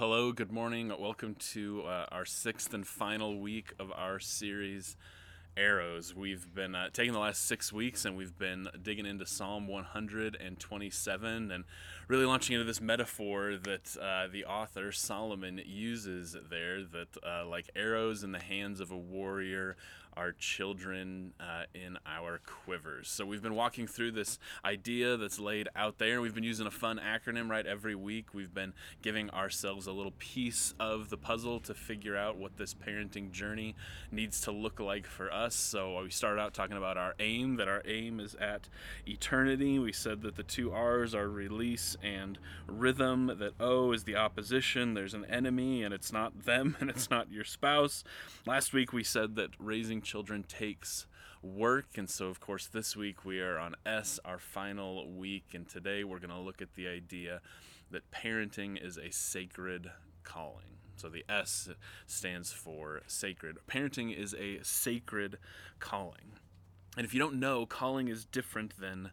hello, good morning. Welcome to uh, our sixth and final week of our series, Arrows. We've been uh, taking the last six weeks and we've been digging into Psalm 127 and really launching into this metaphor that uh, the author Solomon uses there that, uh, like arrows in the hands of a warrior, our children uh, in our quivers. So we've been walking through this idea that's laid out there. We've been using a fun acronym, right? Every week we've been giving ourselves a little piece of the puzzle to figure out what this parenting journey needs to look like for us. So we started out talking about our aim, that our aim is at eternity. We said that the two R's are release and rhythm, that O is the opposition. There's an enemy and it's not them and it's not your spouse. Last week we said that raising raising children takes work. And so, of course, this week we are on S, our final week. And today we're going to look at the idea that parenting is a sacred calling. So the S stands for sacred. Parenting is a sacred calling. And if you don't know, calling is different than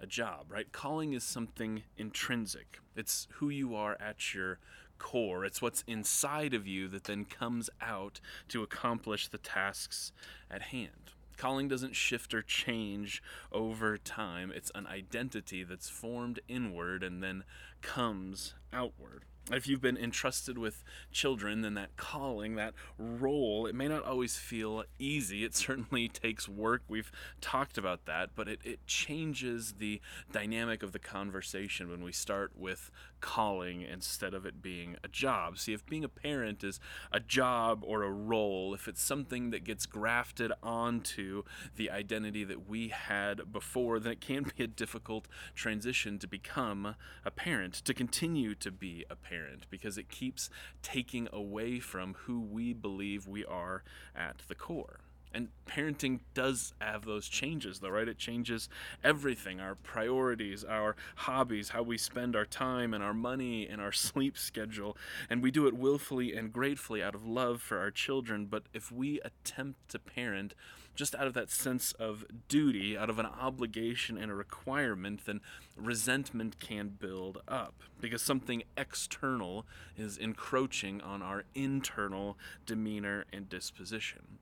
a job, right? Calling is something intrinsic. It's who you are at your core. It's what's inside of you that then comes out to accomplish the tasks at hand. Calling doesn't shift or change over time. It's an identity that's formed inward and then comes outward if you've been entrusted with children, then that calling, that role, it may not always feel easy. It certainly takes work. We've talked about that, but it, it changes the dynamic of the conversation when we start with calling instead of it being a job. See, if being a parent is a job or a role, if it's something that gets grafted onto the identity that we had before, then it can be a difficult transition to become a parent, to continue to be a parent because it keeps taking away from who we believe we are at the core. And parenting does have those changes, though, right? It changes everything our priorities, our hobbies, how we spend our time and our money and our sleep schedule. And we do it willfully and gratefully out of love for our children. But if we attempt to parent just out of that sense of duty, out of an obligation and a requirement, then resentment can build up because something external is encroaching on our internal demeanor and disposition.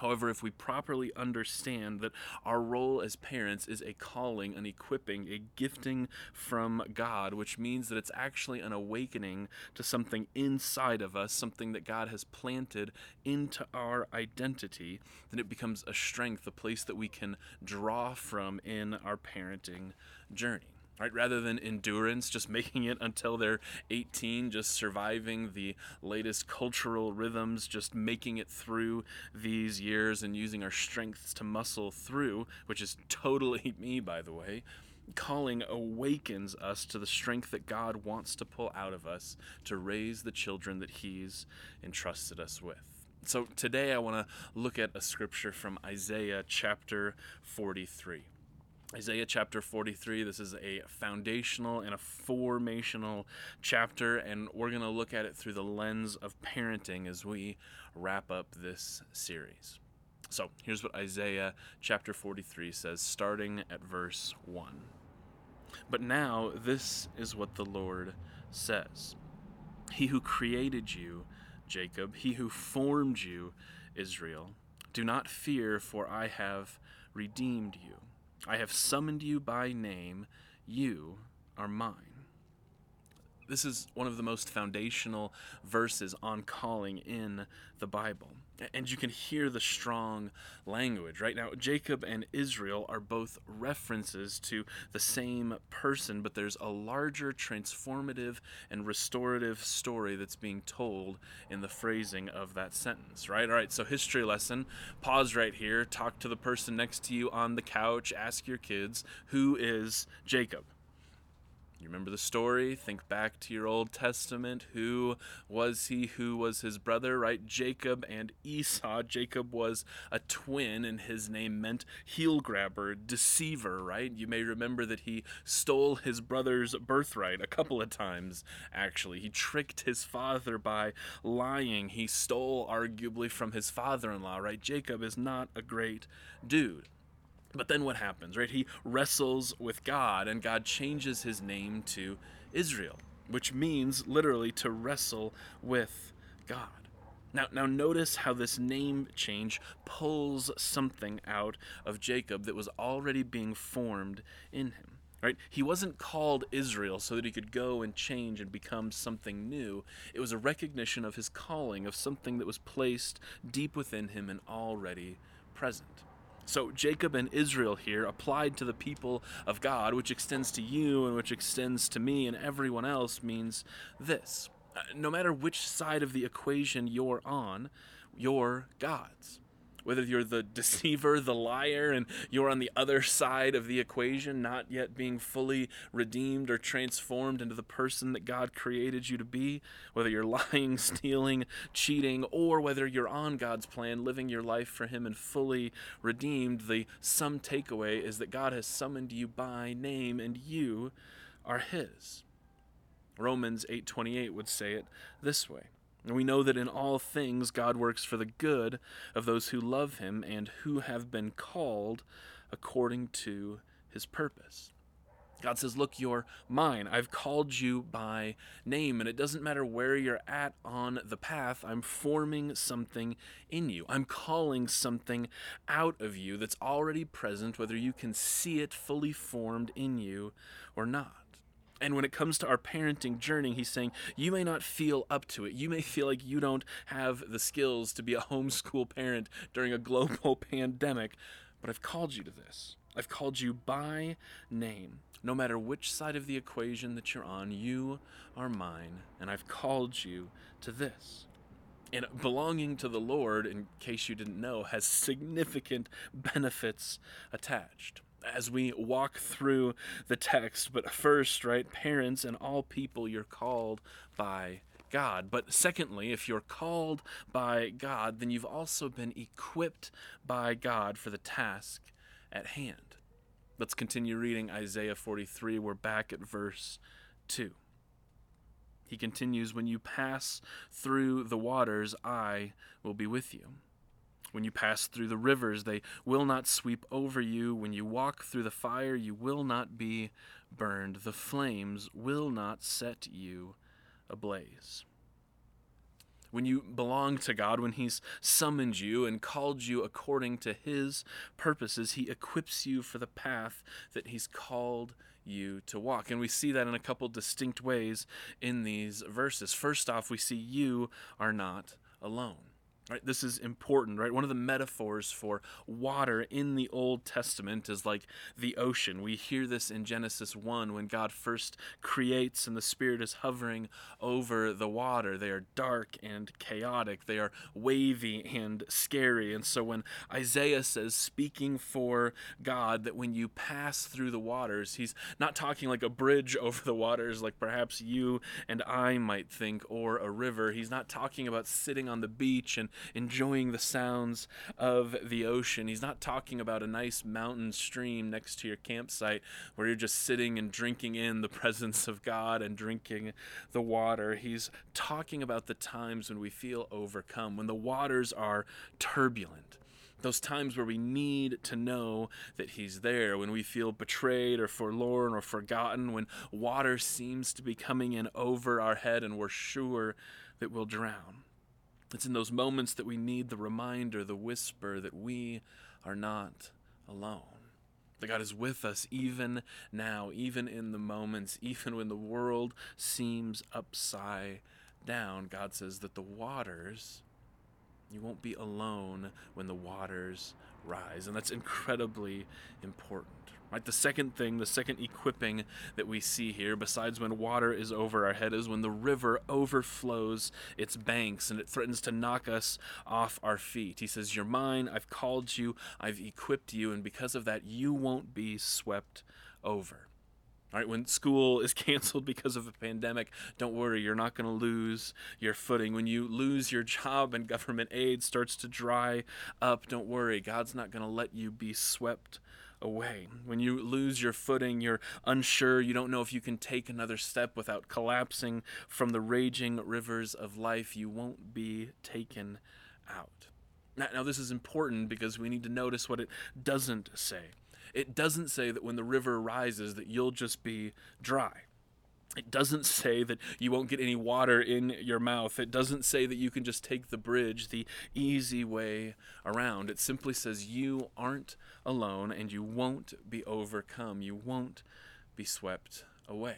However, if we properly understand that our role as parents is a calling, an equipping, a gifting from God, which means that it's actually an awakening to something inside of us, something that God has planted into our identity, then it becomes a strength, a place that we can draw from in our parenting journey right? Rather than endurance, just making it until they're 18, just surviving the latest cultural rhythms, just making it through these years and using our strengths to muscle through, which is totally me, by the way. Calling awakens us to the strength that God wants to pull out of us to raise the children that He's entrusted us with. So today I want to look at a scripture from Isaiah chapter 43. Isaiah chapter 43. This is a foundational and a formational chapter, and we're going to look at it through the lens of parenting as we wrap up this series. So here's what Isaiah chapter 43 says, starting at verse 1. But now this is what the Lord says He who created you, Jacob, he who formed you, Israel, do not fear, for I have redeemed you. I have summoned you by name. You are mine. This is one of the most foundational verses on calling in the Bible. And you can hear the strong language. Right now, Jacob and Israel are both references to the same person, but there's a larger transformative and restorative story that's being told in the phrasing of that sentence, right? All right, so history lesson. Pause right here, talk to the person next to you on the couch, ask your kids, who is Jacob? You remember the story? Think back to your Old Testament. Who was he? Who was his brother, right? Jacob and Esau. Jacob was a twin, and his name meant heel grabber, deceiver, right? You may remember that he stole his brother's birthright a couple of times, actually. He tricked his father by lying. He stole, arguably, from his father in law, right? Jacob is not a great dude. But then what happens, right? He wrestles with God, and God changes his name to Israel. which means literally to wrestle with God. Now, now notice how this name change pulls something out of Jacob that was already being formed in him. Right? He wasn't called Israel so that he could go and change and become something new. It was a recognition of his calling, of something that was placed deep within him and already present. So Jacob and Israel here applied to the people of God, which extends to you and which extends to me and everyone else, means this. Uh, no matter which side of the equation you're on, you're God's whether you're the deceiver, the liar, and you're on the other side of the equation, not yet being fully redeemed or transformed into the person that God created you to be, whether you're lying, stealing, cheating, or whether you're on God's plan, living your life for Him and fully redeemed, the sum takeaway is that God has summoned you by name and you are His. Romans 8:28 would say it this way. And we know that in all things God works for the good of those who love him and who have been called according to his purpose. God says, Look, you're mine. I've called you by name, and it doesn't matter where you're at on the path. I'm forming something in you. I'm calling something out of you that's already present, whether you can see it fully formed in you or not. And when it comes to our parenting journey, he's saying, you may not feel up to it. You may feel like you don't have the skills to be a homeschool parent during a global pandemic, but I've called you to this. I've called you by name. No matter which side of the equation that you're on, you are mine, and I've called you to this. And belonging to the Lord, in case you didn't know, has significant benefits attached as we walk through the text. But first, right, parents and all people, you're called by God. But secondly, if you're called by God, then you've also been equipped by God for the task at hand. Let's continue reading Isaiah 43. We're back at verse 2. He continues, When you pass through the waters, I will be with you. When you pass through the rivers, they will not sweep over you. When you walk through the fire, you will not be burned. The flames will not set you ablaze. When you belong to God, when He's summoned you and called you according to His purposes, He equips you for the path that He's called you to walk. And we see that in a couple distinct ways in these verses. First off, we see you are not alone. Right, this is important, right? One of the metaphors for water in the Old Testament is like the ocean. We hear this in Genesis 1 when God first creates and the Spirit is hovering over the water. They are dark and chaotic, they are wavy and scary. And so when Isaiah says, speaking for God, that when you pass through the waters, he's not talking like a bridge over the waters, like perhaps you and I might think, or a river. He's not talking about sitting on the beach and enjoying the sounds of the ocean. He's not talking about a nice mountain stream next to your campsite where you're just sitting and drinking in the presence of God and drinking the water. He's talking about the times when we feel overcome, when the waters are turbulent those times where we need to know that He's there, when we feel betrayed or forlorn or forgotten, when water seems to be coming in over our head and we're sure that we'll drown. It's in those moments that we need the reminder, the whisper that we are not alone. That God is with us even now, even in the moments, even when the world seems upside down. God says that the waters, you won't be alone when the waters rise. And that's incredibly important. Right? The second thing, the second equipping that we see here, besides when water is over our head, is when the river overflows its banks and it threatens to knock us off our feet. He says, You're mine, I've called you, I've equipped you, and because of that, you won't be swept over. All right, when school is canceled because of a pandemic, don't worry, you're not going to lose your footing. When you lose your job and government aid starts to dry up, don't worry, God's not going to let you be swept away. When you lose your footing, you're unsure, you don't know if you can take another step without collapsing from the raging rivers of life, you won't be taken out. Now, now, this is important because we need to notice what it doesn't say. It doesn't say that when the river rises that you'll just be dry. It doesn't say that you won't get any water in your mouth. It doesn't say that you can just take the bridge, the easy way around. It simply says you aren't alone and you won't be overcome. You won't be swept away.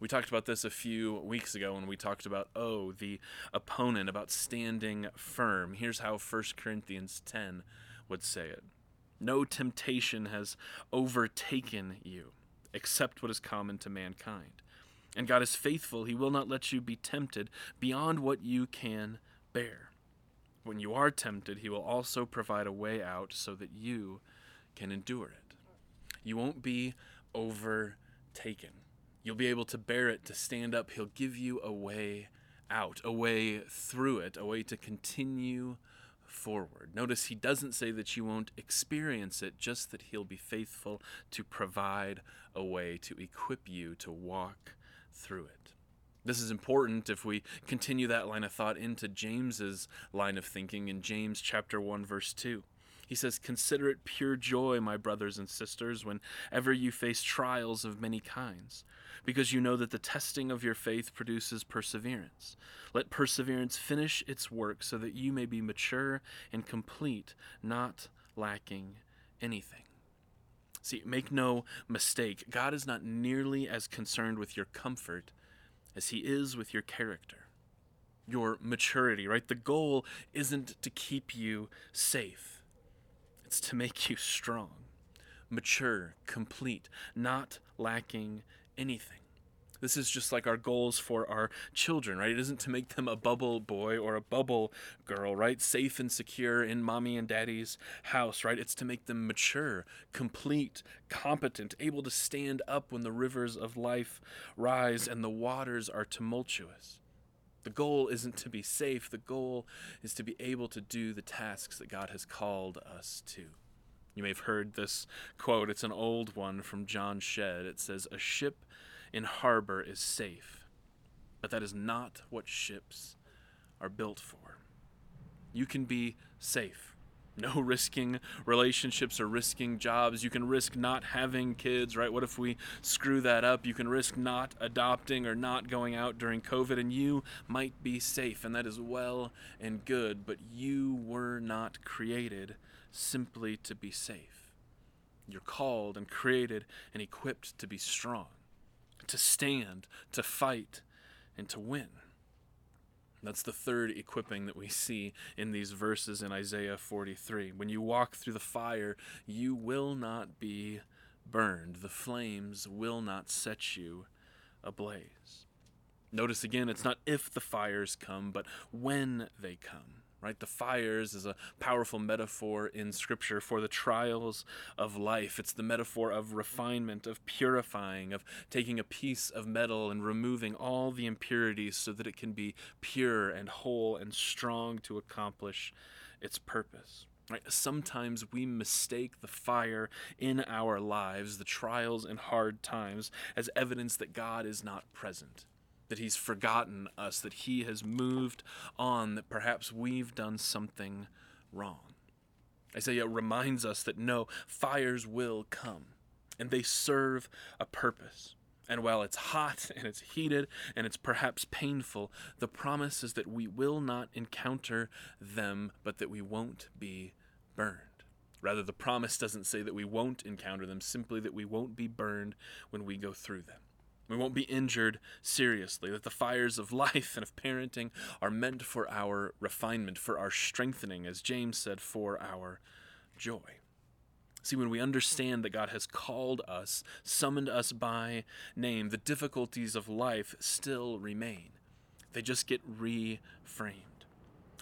We talked about this a few weeks ago when we talked about, oh, the opponent, about standing firm. Here's how 1 Corinthians 10 would say it No temptation has overtaken you except what is common to mankind. And God is faithful. He will not let you be tempted beyond what you can bear. When you are tempted, He will also provide a way out so that you can endure it. You won't be overtaken. You'll be able to bear it, to stand up. He'll give you a way out, a way through it, a way to continue forward. Notice he doesn't say that you won't experience it, just that he'll be faithful to provide a way to equip you to walk through it. This is important if we continue that line of thought into James's line of thinking in James chapter 1 verse 2. He says, Consider it pure joy, my brothers and sisters, whenever you face trials of many kinds, because you know that the testing of your faith produces perseverance. Let perseverance finish its work so that you may be mature and complete, not lacking anything. See, make no mistake, God is not nearly as concerned with your comfort as He is with your character, your maturity, right? The goal isn't to keep you safe, it's to make you strong, mature, complete, not lacking anything. This is just like our goals for our children, right? It isn't to make them a bubble boy or a bubble girl, right? Safe and secure in mommy and daddy's house, right? It's to make them mature, complete, competent, able to stand up when the rivers of life rise and the waters are tumultuous. The goal isn't to be safe, the goal is to be able to do the tasks that God has called us to. You may have heard this quote. It's an old one from John Shedd. It says, A ship in harbor is safe, but that is not what ships are built for. You can be safe. No risking relationships or risking jobs. You can risk not having kids, right? What if we screw that up? You can risk not adopting or not going out during COVID, and you might be safe, and that is well and good, but you were not created simply to be safe. You're called and created and equipped to be strong to stand, to fight, and to win. That's the third equipping that we see in these verses in Isaiah 43. When you walk through the fire, you will not be burned, the flames will not set you ablaze. Notice again, it's not if the fires come, but when they come right? The fires is a powerful metaphor in Scripture for the trials of life. It's the metaphor of refinement, of purifying, of taking a piece of metal and removing all the impurities so that it can be pure and whole and strong to accomplish its purpose. Right? Sometimes we mistake the fire in our lives, the trials and hard times, as evidence that God is not present that he's forgotten us, that he has moved on, that perhaps we've done something wrong. Isaiah reminds us that no, fires will come, and they serve a purpose. And while it's hot and it's heated and it's perhaps painful, the promise is that we will not encounter them, but that we won't be burned. Rather, the promise doesn't say that we won't encounter them, simply that we won't be burned when we go through them. We won't be injured seriously. That the fires of life and of parenting are meant for our refinement, for our strengthening, as James said, for our joy. See, when we understand that God has called us, summoned us by name, the difficulties of life still remain. They just get reframed.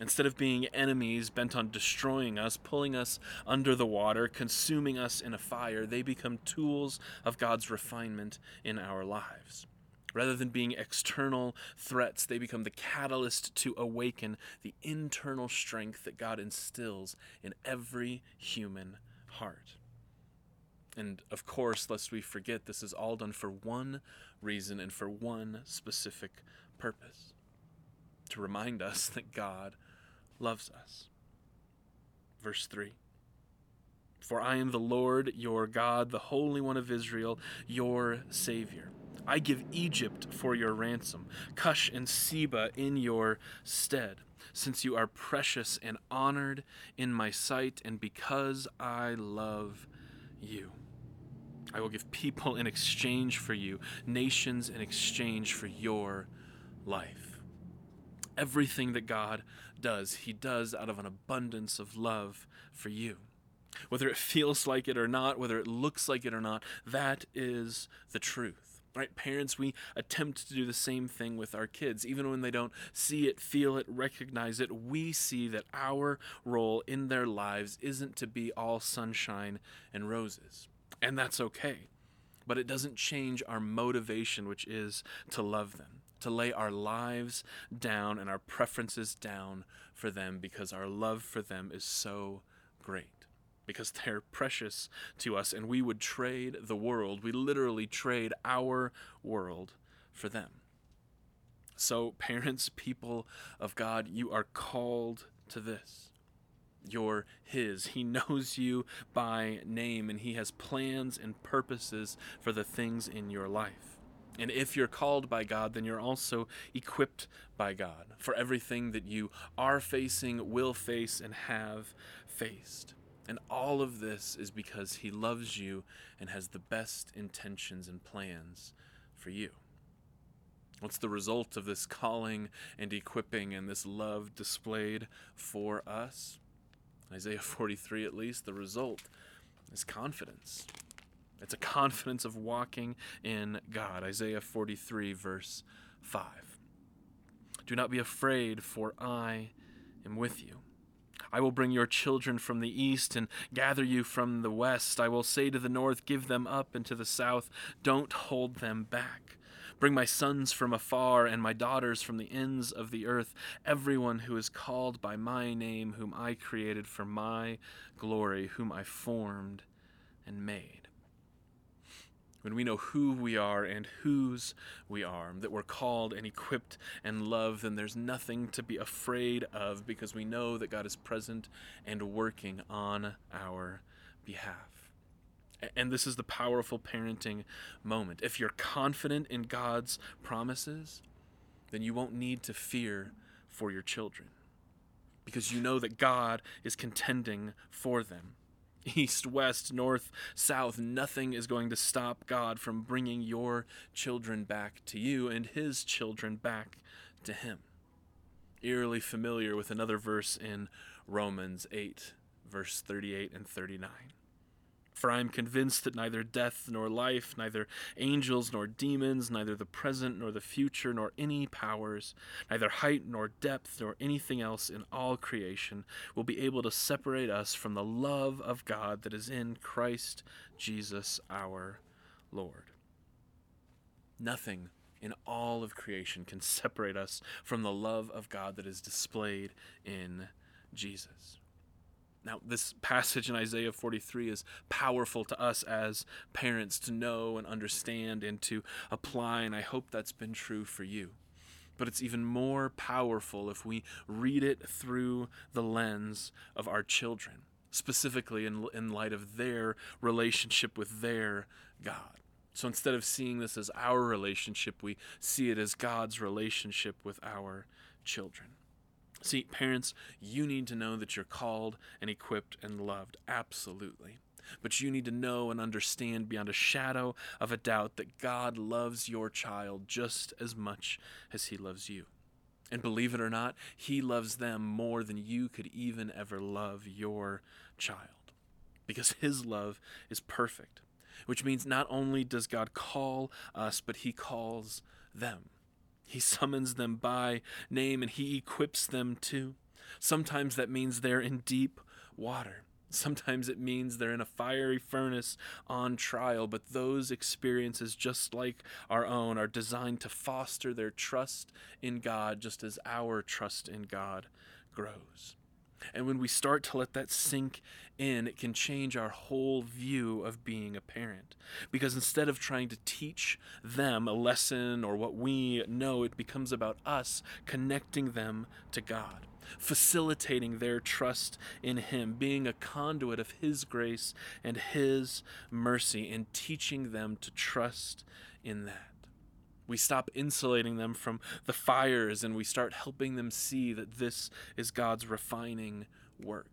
Instead of being enemies bent on destroying us, pulling us under the water, consuming us in a fire, they become tools of God's refinement in our lives. Rather than being external threats, they become the catalyst to awaken the internal strength that God instills in every human heart. And of course, lest we forget, this is all done for one reason and for one specific purpose to remind us that God loves us. Verse 3 For I am the Lord your God, the Holy One of Israel, your Savior. I give Egypt for your ransom, Cush and Seba in your stead, since you are precious and honored in my sight, and because I love you. I will give people in exchange for you, nations in exchange for your life. Everything that God does, He does out of an abundance of love for you. Whether it feels like it or not, whether it looks like it or not, that is the truth. Right? Parents, we attempt to do the same thing with our kids. Even when they don't see it, feel it, recognize it, we see that our role in their lives isn't to be all sunshine and roses. And that's okay. But it doesn't change our motivation, which is to love them, to lay our lives down and our preferences down for them because our love for them is so great because they're precious to us, and we would trade the world, we literally trade our world for them. So, parents, people of God, you are called to this. You're His. He knows you by name, and He has plans and purposes for the things in your life. And if you're called by God, then you're also equipped by God for everything that you are facing, will face, and have faced. And all of this is because He loves you and has the best intentions and plans for you. What's the result of this calling and equipping and this love displayed for us? Isaiah 43, at least, the result is confidence. It's a confidence of walking in God. Isaiah 43, verse 5. Do not be afraid, for I am with you. I will bring your children from the east and gather you from the west. I will say to the north, Give them up, and to the south, Don't hold them back. Bring my sons from afar and my daughters from the ends of the earth, everyone who is called by my name, whom I created for my glory, whom I formed and made when we know who we are and whose we are, that we're called and equipped and loved, then there's nothing to be afraid of because we know that God is present and working on our behalf. And this is the powerful parenting moment. If you're confident in God's promises, then you won't need to fear for your children because you know that God is contending for them east, west, north, south, nothing is going to stop God from bringing your children back to you and his children back to him. Eerily familiar with another verse in Romans 8, verse 38 and 39. For I am convinced that neither death nor life, neither angels nor demons, neither the present nor the future, nor any powers, neither height nor depth, nor anything else in all creation will be able to separate us from the love of God that is in Christ Jesus our Lord. Nothing in all of creation can separate us from the love of God that is displayed in Jesus. Now, this passage in Isaiah 43 is powerful to us as parents to know and understand and to apply, and I hope that's been true for you. But it's even more powerful if we read it through the lens of our children, specifically in, in light of their relationship with their God. So instead of seeing this as our relationship, we see it as God's relationship with our children. See, parents, you need to know that you're called and equipped and loved. Absolutely. But you need to know and understand beyond a shadow of a doubt that God loves your child just as much as he loves you. And believe it or not, he loves them more than you could even ever love your child. Because his love is perfect, which means not only does God call us, but he calls them. He summons them by name and he equips them too. Sometimes that means they're in deep water. Sometimes it means they're in a fiery furnace on trial, but those experiences, just like our own, are designed to foster their trust in God just as our trust in God grows. And when we start to let that sink in, it can change our whole view of being a parent. Because instead of trying to teach them a lesson or what we know, it becomes about us connecting them to God, facilitating their trust in Him, being a conduit of His grace and His mercy, and teaching them to trust in that. We stop insulating them from the fires and we start helping them see that this is God's refining work.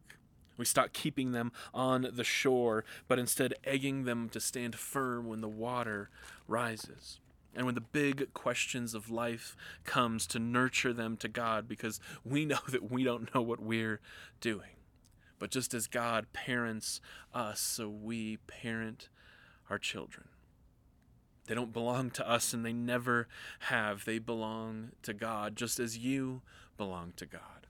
We stop keeping them on the shore, but instead egging them to stand firm when the water rises. And when the big questions of life comes to nurture them to God because we know that we don't know what we're doing. But just as God parents us, so we parent our children. They don't belong to us and they never have. They belong to God, just as you belong to God.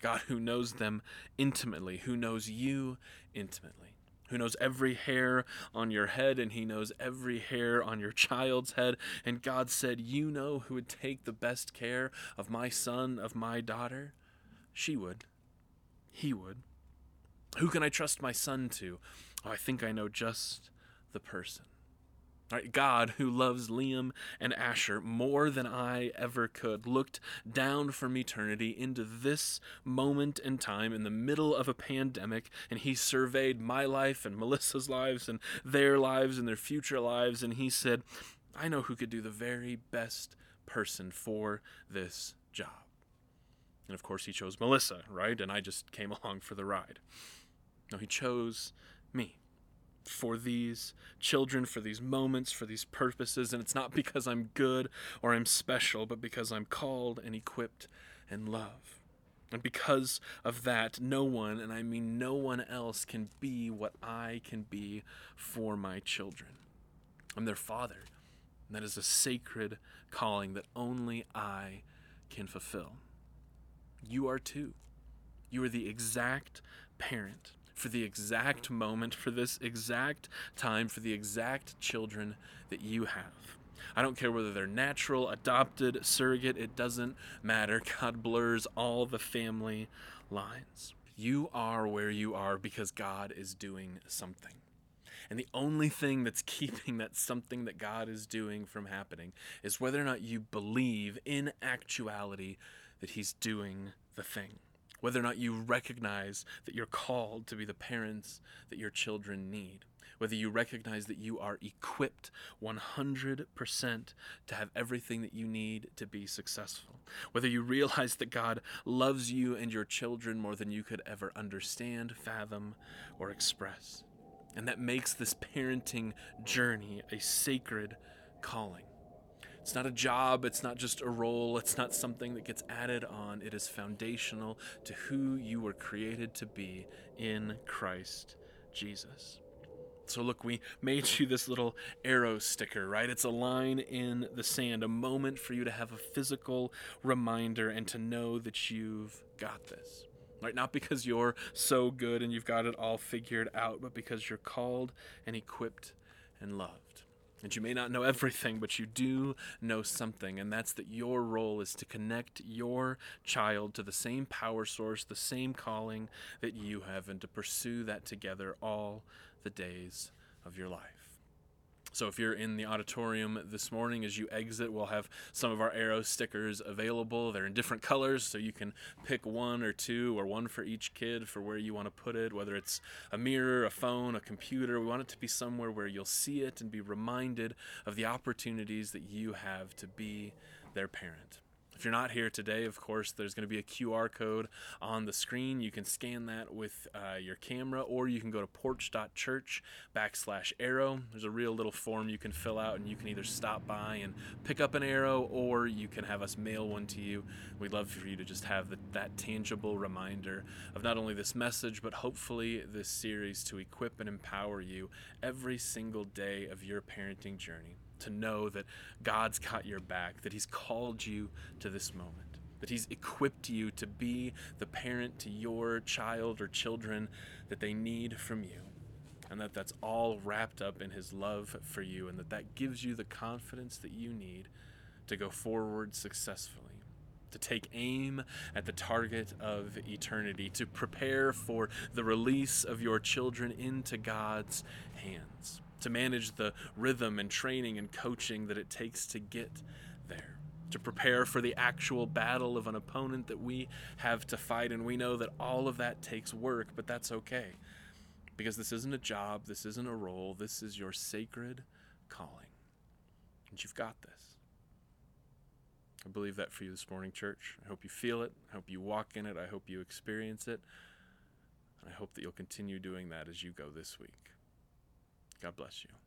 God who knows them intimately, who knows you intimately, who knows every hair on your head and he knows every hair on your child's head. And God said, You know who would take the best care of my son, of my daughter? She would. He would. Who can I trust my son to? Oh, I think I know just the person. God, who loves Liam and Asher more than I ever could, looked down from eternity into this moment in time in the middle of a pandemic, and he surveyed my life and Melissa's lives and their lives and their future lives, and he said, I know who could do the very best person for this job. And of course, he chose Melissa, right? And I just came along for the ride. No, he chose me for these children, for these moments, for these purposes. And it's not because I'm good or I'm special, but because I'm called and equipped and loved. And because of that, no one, and I mean no one else, can be what I can be for my children. I'm their father. And that is a sacred calling that only I can fulfill. You are too. You are the exact parent for the exact moment, for this exact time, for the exact children that you have. I don't care whether they're natural, adopted, surrogate, it doesn't matter. God blurs all the family lines. You are where you are because God is doing something. And the only thing that's keeping that something that God is doing from happening is whether or not you believe in actuality that He's doing the thing whether or not you recognize that you're called to be the parents that your children need, whether you recognize that you are equipped 100% to have everything that you need to be successful, whether you realize that God loves you and your children more than you could ever understand, fathom, or express. And that makes this parenting journey a sacred calling. It's not a job, it's not just a role, it's not something that gets added on. It is foundational to who you were created to be in Christ Jesus. So, look, we made you this little arrow sticker, right? It's a line in the sand, a moment for you to have a physical reminder and to know that you've got this. Right? Not because you're so good and you've got it all figured out, but because you're called and equipped and loved. And you may not know everything, but you do know something, and that's that your role is to connect your child to the same power source, the same calling that you have, and to pursue that together all the days of your life. So if you're in the auditorium this morning, as you exit, we'll have some of our arrow stickers available. They're in different colors, so you can pick one or two or one for each kid for where you want to put it, whether it's a mirror, a phone, a computer. We want it to be somewhere where you'll see it and be reminded of the opportunities that you have to be their parent. If you're not here today, of course, there's going to be a QR code on the screen. You can scan that with uh, your camera, or you can go to porch.church backslash arrow. There's a real little form you can fill out, and you can either stop by and pick up an arrow, or you can have us mail one to you. We'd love for you to just have the, that tangible reminder of not only this message, but hopefully this series to equip and empower you every single day of your parenting journey to know that God's got your back, that He's called you to this moment, that He's equipped you to be the parent to your child or children that they need from you. And that that's all wrapped up in his love for you, and that that gives you the confidence that you need to go forward successfully to take aim at the target of eternity, to prepare for the release of your children into God's hands to manage the rhythm and training and coaching that it takes to get there, to prepare for the actual battle of an opponent that we have to fight. And we know that all of that takes work, but that's okay because this isn't a job, this isn't a role, this is your sacred calling. And you've got this. I believe that for you this morning, church. I hope you feel it. I hope you walk in it. I hope you experience it. And I hope that you'll continue doing that as you go this week. God bless you.